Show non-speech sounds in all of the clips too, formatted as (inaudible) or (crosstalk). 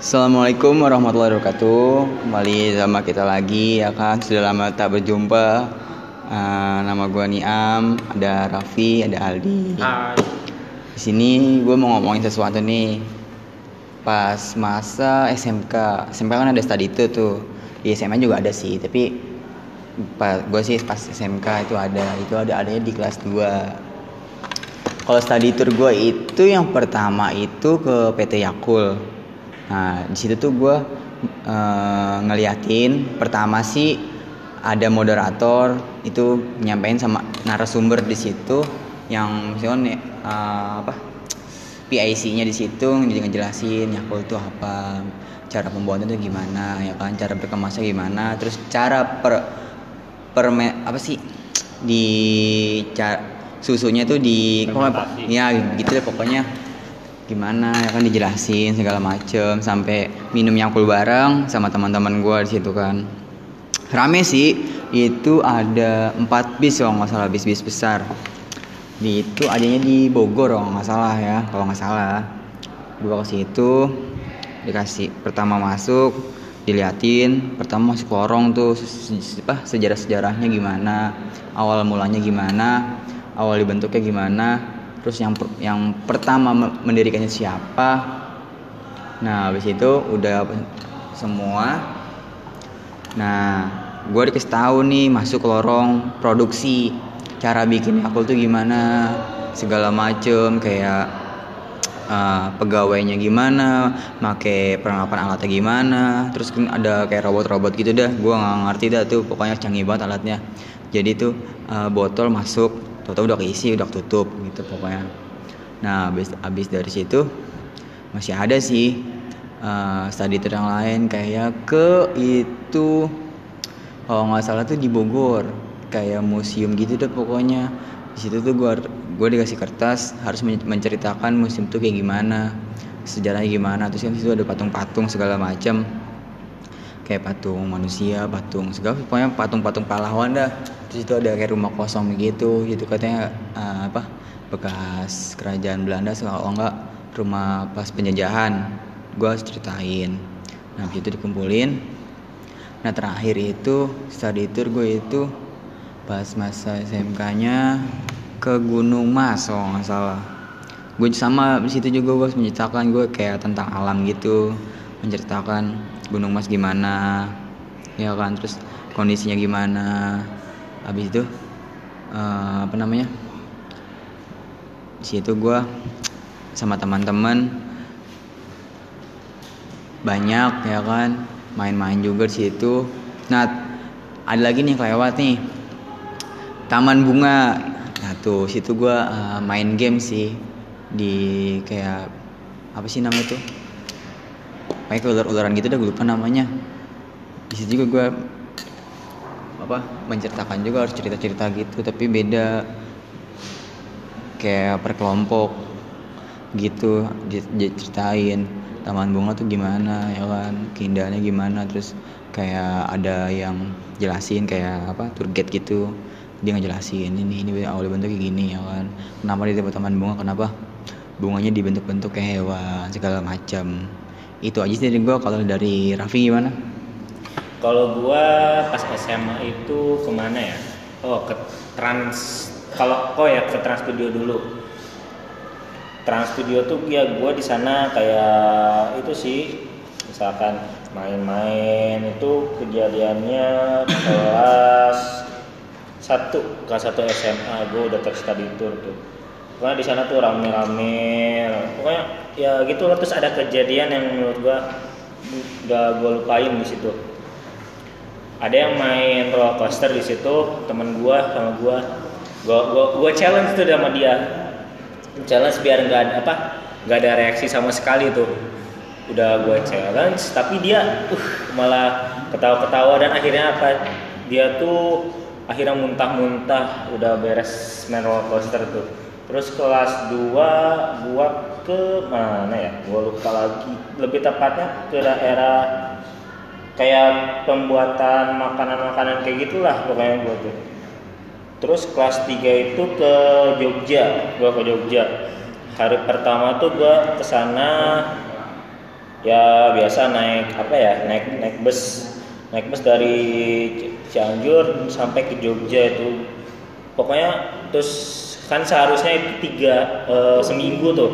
Assalamualaikum warahmatullahi wabarakatuh. Kembali sama kita lagi ya kan. Sudah lama tak berjumpa. Uh, nama gue Niam, ada Raffi, ada Aldi. Hai. Di sini gue mau ngomongin sesuatu nih. Pas masa SMK, SMK kan ada study itu tuh. Di SMA juga ada sih, tapi gue sih pas SMK itu ada, itu ada adanya di kelas 2 kalau study tour gue itu yang pertama itu ke PT Yakul Nah, di situ tuh gue uh, ngeliatin pertama sih ada moderator itu nyampein sama narasumber di situ yang misalnya uh, apa PIC-nya di situ ngejelasin Yakult itu apa, cara pembuatannya itu gimana, ya kan, cara berkemasnya gimana, terus cara per per apa sih di cara susunya tuh di ya gitu deh pokoknya gimana ya kan dijelasin segala macem sampai minum nyangkul bareng sama teman-teman gue di situ kan. Rame sih itu ada empat bis kalau nggak salah bis-bis besar. Di itu adanya di Bogor kalau nggak salah ya kalau nggak salah. Gue ke situ dikasih pertama masuk diliatin pertama masuk lorong tuh apa sejarah sejarahnya gimana awal mulanya gimana awal dibentuknya gimana terus yang yang pertama mendirikannya siapa? Nah habis itu udah semua. Nah gue dikasih tahu nih masuk lorong produksi. Cara bikin akul tuh gimana? Segala macem kayak uh, pegawainya gimana? Make perlengkapan alatnya gimana? Terus kan ada kayak robot-robot gitu dah. Gue nggak ngerti dah tuh. Pokoknya canggih banget alatnya. Jadi tuh uh, botol masuk tau udah keisi udah tutup gitu pokoknya. Nah abis abis dari situ masih ada sih uh, study tour lain. Kayak ke itu kalau nggak salah tuh di Bogor. Kayak museum gitu deh pokoknya. Di situ tuh gue gue dikasih kertas harus menceritakan museum tuh kayak gimana sejarahnya gimana. Terus kan situ ada patung-patung segala macam kayak patung manusia patung segala pokoknya patung-patung pahlawan dah. Terus itu ada kayak rumah kosong gitu gitu. Katanya uh, apa bekas kerajaan Belanda kalau enggak rumah pas penjajahan. Gue ceritain. Nah itu dikumpulin. Nah terakhir itu study tour gue itu pas masa SMK-nya ke Gunung Mas kalau nggak salah. Gue sama di situ juga gue menceritakan gue kayak tentang alam gitu menceritakan Gunung Mas gimana? Ya kan terus kondisinya gimana? Habis itu uh, apa namanya? Situ gue sama teman-teman banyak ya kan? Main-main juga di situ. Nah ada lagi nih kelewat nih. Taman bunga. Nah tuh situ gue uh, main game sih. Di kayak apa sih namanya tuh kayak ular-ularan gitu dah gue lupa namanya. Di situ juga gue apa menceritakan juga harus cerita-cerita gitu tapi beda. Kayak per kelompok gitu diceritain taman bunga tuh gimana ya kan keindahannya gimana terus kayak ada yang jelasin kayak apa tour guide gitu. Dia ngejelasin ini ini awal bentuknya gini ya kan. Kenapa dia taman bunga kenapa bunganya dibentuk-bentuk kayak hewan segala macam itu aja sih dari gue kalau dari Raffi gimana? Kalau gue pas SMA itu ke mana ya? Oh ke Trans kalau oh ya ke Trans Studio dulu. Trans Studio tuh ya gue di sana kayak itu sih. Misalkan main-main itu kejadiannya kelas satu kelas satu SMA gue udah terstudy tour tuh. Pokoknya di sana tuh rame-rame ya gitu lah terus ada kejadian yang menurut gua gak gue lupain di situ. Ada yang main roller coaster di situ temen gua sama gua. Gua gua, gua challenge tuh sama dia. Challenge biar nggak ada apa nggak ada reaksi sama sekali tuh. Udah gua challenge tapi dia uh malah ketawa-ketawa dan akhirnya apa? Dia tuh akhirnya muntah-muntah udah beres main roller coaster tuh terus kelas 2 gua ke mana ya? Gua lupa lagi. Lebih tepatnya ke daerah kayak pembuatan makanan-makanan kayak gitulah pokoknya gua tuh. Terus kelas 3 itu ke Jogja. Gua ke Jogja. Hari pertama tuh gua ke sana ya biasa naik apa ya? Naik naik bus. Naik bus dari Cianjur sampai ke Jogja itu. Pokoknya terus kan seharusnya itu tiga eh, seminggu tuh.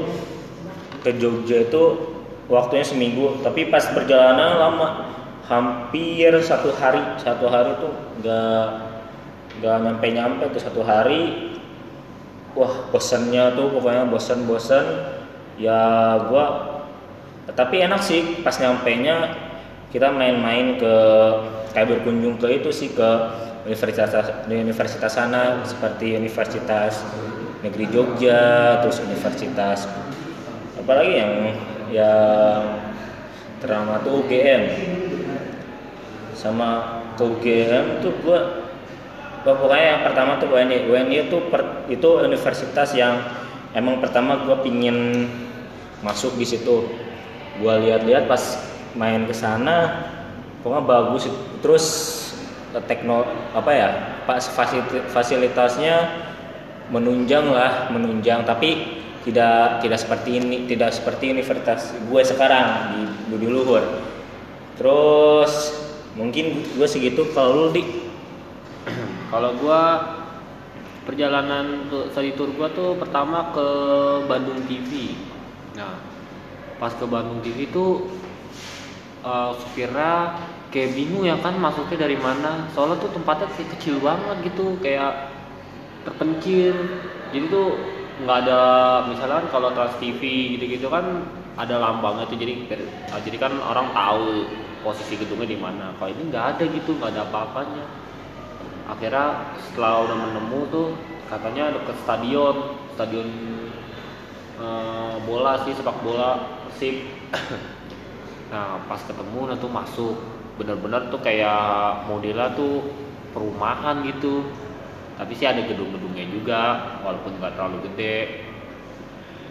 Ke Jogja itu waktunya seminggu. Tapi pas perjalanan lama hampir satu hari satu hari tuh nggak nggak nyampe nyampe tuh satu hari. Wah bosannya tuh pokoknya bosan bosan ya gua tapi enak sih pas nyampe nya kita main-main ke kayak berkunjung ke itu sih ke universitas universitas sana seperti Universitas Negeri Jogja terus Universitas apalagi yang yang ternama tuh UGM sama ke UGM tuh gua pokoknya yang pertama tuh UNI UNI itu per- itu universitas yang emang pertama gua pingin masuk di situ. Gua lihat-lihat pas main ke sana pokoknya bagus. Terus tekno apa ya fasiliti- fasilitasnya menunjang lah menunjang. Tapi tidak tidak seperti ini tidak seperti universitas gue sekarang di Budi Luhur. Terus mungkin gue segitu. Kalau lu di? (clears throat) Kalau gua perjalanan study tour gua tuh pertama ke Bandung TV. Nah, pas ke Bandung TV tuh eh, supirnya kayak bingung ya kan masuknya dari mana. Soalnya tuh tempatnya kayak kecil banget gitu, kayak terpencil. Jadi tuh nggak ada misalnya kalau Trans TV gitu-gitu kan ada lambangnya tuh jadi eh, jadi kan orang tahu posisi gedungnya di mana. Kalau ini nggak ada gitu, nggak ada apa-apanya akhirnya setelah udah menemu tuh katanya deket stadion stadion eh, bola sih sepak bola persib (coughs) nah pas ketemu nah tuh masuk bener-bener tuh kayak modelnya tuh perumahan gitu. Tapi sih ada gedung-gedungnya juga walaupun nggak terlalu gede.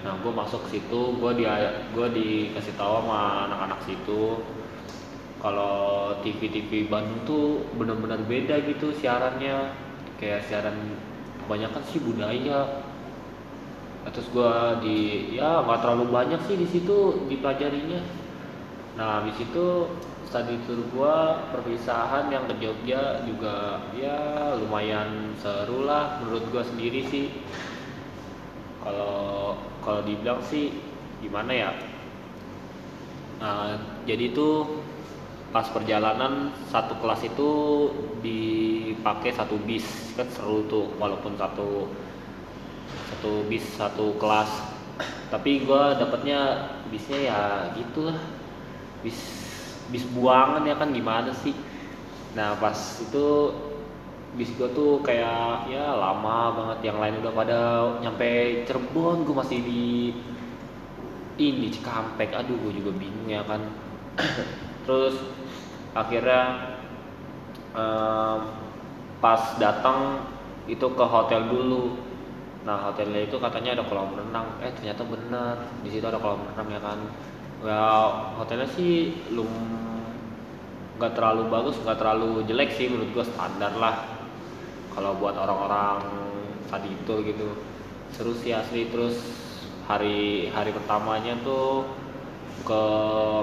Nah gue masuk situ gue dia gue dikasih tahu sama anak-anak situ kalau TV-TV Bandung tuh benar-benar beda gitu siarannya. Kayak siaran kebanyakan sih budaya. Terus gua di ya nggak terlalu banyak sih di situ dipelajarinya nah di situ studi tour gua perpisahan yang ke Jogja juga ya lumayan seru lah menurut gua sendiri sih. Kalau kalau dibilang sih gimana ya? Nah, jadi itu pas perjalanan satu kelas itu dipakai satu bis kan seru tuh walaupun satu satu bis satu kelas. Tapi gua dapatnya bisnya ya gitulah bis bis buangan ya kan gimana sih? Nah pas itu bis gua tuh kayak ya lama banget yang lain udah pada nyampe Cirebon gua masih di ini Cikampek. Aduh gue juga bingung ya kan. (clears throat) Terus akhirnya em, pas datang itu ke hotel dulu. Nah hotelnya itu katanya ada kolam renang. Eh ternyata benar di situ ada kolam renang ya kan ya hotelnya sih lum nggak terlalu bagus nggak terlalu jelek sih menurut gue standar lah. Kalau buat orang-orang tadi itu gitu. Seru sih asli terus hari hari pertamanya tuh ke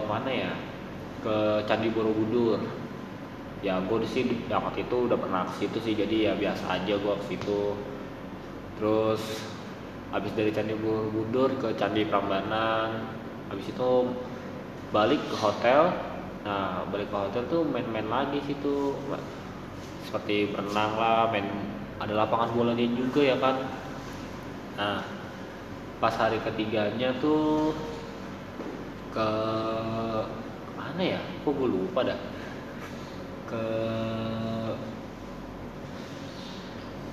mana ya? Ke Candi Borobudur. Ya gue di sini ya waktu itu udah pernah ke situ sih jadi ya biasa aja gue ke situ. Terus habis dari Candi Borobudur ke Candi Prambanan habis itu balik ke hotel. Nah balik ke hotel tuh main-main lagi situ. Seperti berenang lah main ada lapangan bolanya juga ya kan. Nah pas hari ketiganya tuh ke mana ya? Kok gue lupa dah. Ke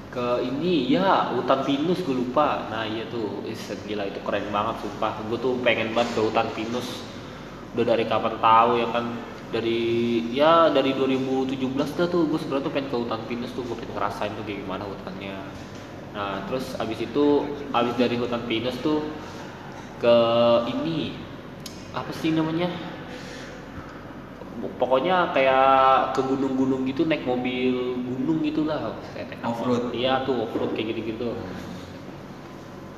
ke ini ya hutan pinus gue lupa. Nah iya tuh is gila itu keren banget sumpah. Gue tuh pengen banget ke hutan pinus. Udah dari kapan tahu ya kan? Dari ya dari 2017 dah tuh gue sebenarnya tuh pengen ke hutan pinus tuh. Gue pengen ngerasain tuh gimana hutannya. Nah terus abis itu abis dari hutan pinus tuh ke ini apa sih namanya pokoknya kayak ke gunung-gunung gitu naik mobil gunung gitulah. Apa? Off-road. iya tuh off road kayak gitu-gitu.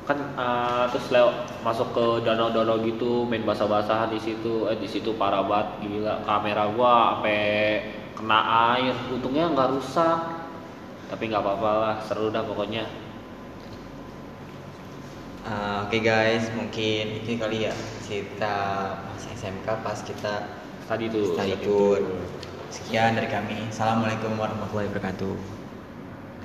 Kan eh, terus lewat masuk ke danau-danau gitu main basah-basahan di situ. Eh di situ parah banget gila. Kamera gua sampai kena air. Untungnya nggak rusak. Tapi nggak apa-apa lah seru dah pokoknya. Ah, Oke guys, mungkin itu kali ya cerita pas SMK pas kita tadi study tour. Sekian dari kami. Assalamualaikum warahmatullahi wabarakatuh.